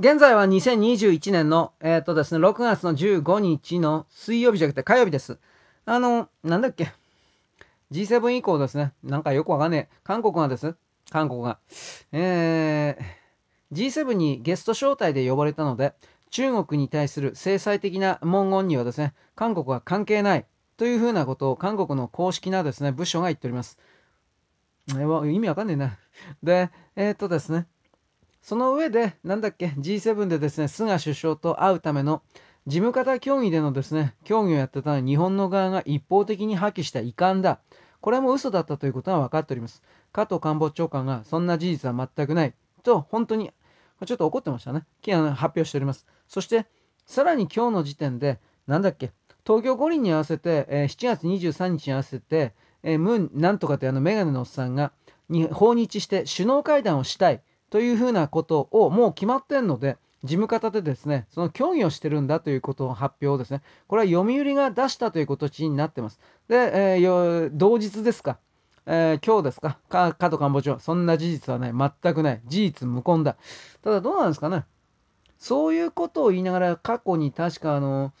現在は2021年の、えっ、とですね、6月の15日の水曜日じゃなくて火曜日です。あの、なんだっけ？G7 以降ですね、なんかよくわかんねえ。韓国がです？韓国が。えー、G7 にゲスト招待で呼ばれたので、中国に対する制裁的な文言にはですね、韓国は関係ないというふうなことを韓国の公式なですね、部署が言っております。え意味わかんねえな。で、えー、っとですね、その上で、なんだっけ、G7 でですね、菅首相と会うための事務方協議でのですね、協議をやってたのは日本の側が一方的に破棄した遺憾だ。これも嘘だったということが分かっております。加藤官房長官がそんな事実は全くないと本当にちょっと怒ってましたね。発表しております。そして、さらに今日の時点で、なんだっけ、東京五輪に合わせて、えー、7月23日に合わせて、えー、ムンなんとかってあのメガネのおっさんがに訪日して首脳会談をしたいというふうなことをもう決まってんので、事務方でですね、その協議をしてるんだということを発表ですね。これは読売が出したという形になってます。で、えー、同日ですか。えー、今日ですか加藤官房長、そんな事実はない。全くない。事実無根だ。ただどうなんですかね。そういうことを言いながら、過去に確かあの、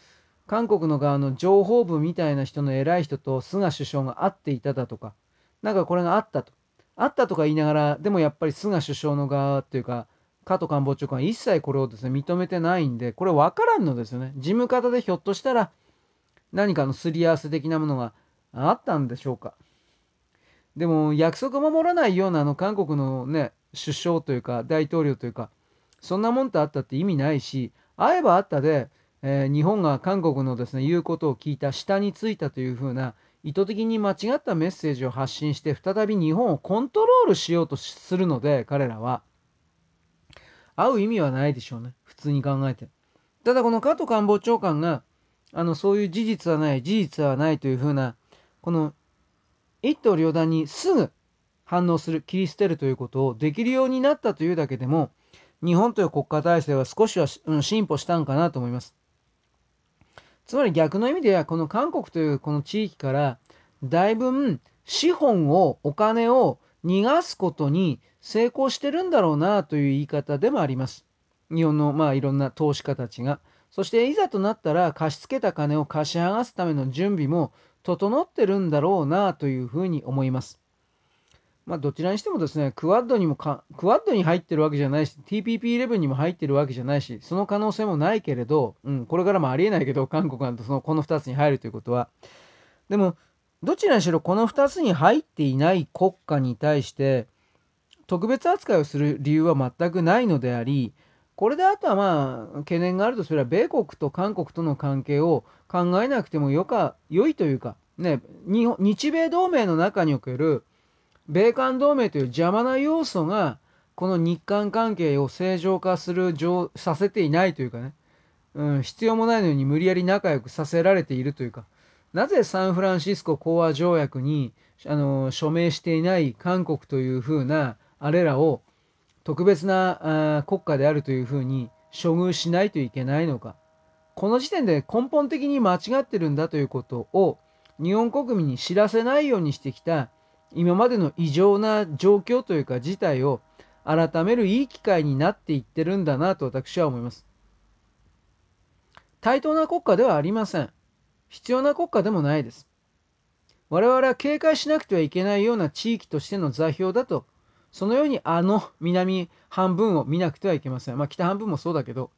韓国の側の情報部みたいな人の偉い人と菅首相が会っていただとか、なんかこれがあったと。あったとか言いながら、でもやっぱり菅首相の側っていうか、加藤官房長官は一切これをですね、認めてないんで、これ分からんのですよね。事務方でひょっとしたら、何かのすり合わせ的なものがあったんでしょうか。でも、約束守らないようなあの韓国のね、首相というか、大統領というか、そんなもんとあったって意味ないし、会えば会ったで、えー、日本が韓国のですね、言うことを聞いた、下についたというふうな、意図的に間違ったメッセージを発信して、再び日本をコントロールしようとするので、彼らは。会う意味はないでしょうね。普通に考えて。ただこの加藤官房長官が、あの、そういう事実はない、事実はないというふうな、この一刀両断にすぐ反応する、切り捨てるということをできるようになったというだけでも、日本という国家体制は少しは、うん、進歩したんかなと思います。つまり逆の意味では、この韓国というこの地域から、だいぶ資本を、お金を逃がすことに成功してるんだろうなという言い方でもあります。日本のまあいろんな投資家たちが。そしていざとなったら貸し付けた金を貸し剥がすための準備も整ってるんだろうなというふうに思います。まあどちらにしてもですね、クワッドにもか、クワッドに入ってるわけじゃないし、TPP11 にも入ってるわけじゃないし、その可能性もないけれど、うん、これからもありえないけど、韓国がそのこの2つに入るということは。でも、どちらにしろこの2つに入っていない国家に対して特別扱いをする理由は全くないのでありこれであとはまあ懸念があるとすれば米国と韓国との関係を考えなくてもよか良いというかね日米同盟の中における米韓同盟という邪魔な要素がこの日韓関係を正常化するさせていないというかね、うん、必要もないのに無理やり仲良くさせられているというか。なぜサンフランシスコ講和条約にあの署名していない韓国というふうなあれらを特別なあ国家であるというふうに処遇しないといけないのか。この時点で根本的に間違ってるんだということを日本国民に知らせないようにしてきた今までの異常な状況というか事態を改めるいい機会になっていってるんだなと私は思います。対等な国家ではありません。必要な国家でもないです。我々は警戒しなくてはいけないような地域としての座標だと、そのようにあの南半分を見なくてはいけません。まあ北半分もそうだけど、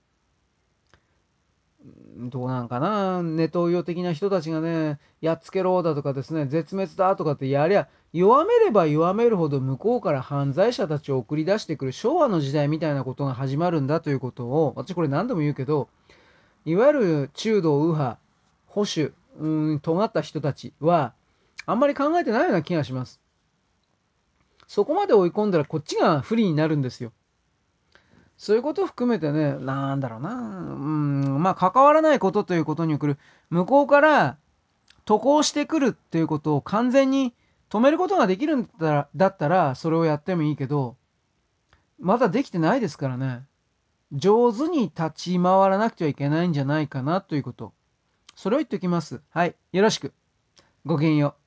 どうなんかな、ネトウヨ的な人たちがね、やっつけろだとかですね、絶滅だとかってやりゃ、弱めれば弱めるほど向こうから犯罪者たちを送り出してくる昭和の時代みたいなことが始まるんだということを、私これ何度も言うけど、いわゆる中道右派、保守、うん、尖った人たちは、あんまり考えてないような気がします。そこまで追い込んだらこっちが不利になるんですよ。そういうことを含めてね、なんだろうな、うん、まあ関わらないことということに来る、向こうから渡航してくるっていうことを完全に止めることができるんだらだったら、それをやってもいいけど、まだできてないですからね。上手に立ち回らなくてはいけないんじゃないかなということ。それを言っておきます。はい。よろしく。ごきげんよう。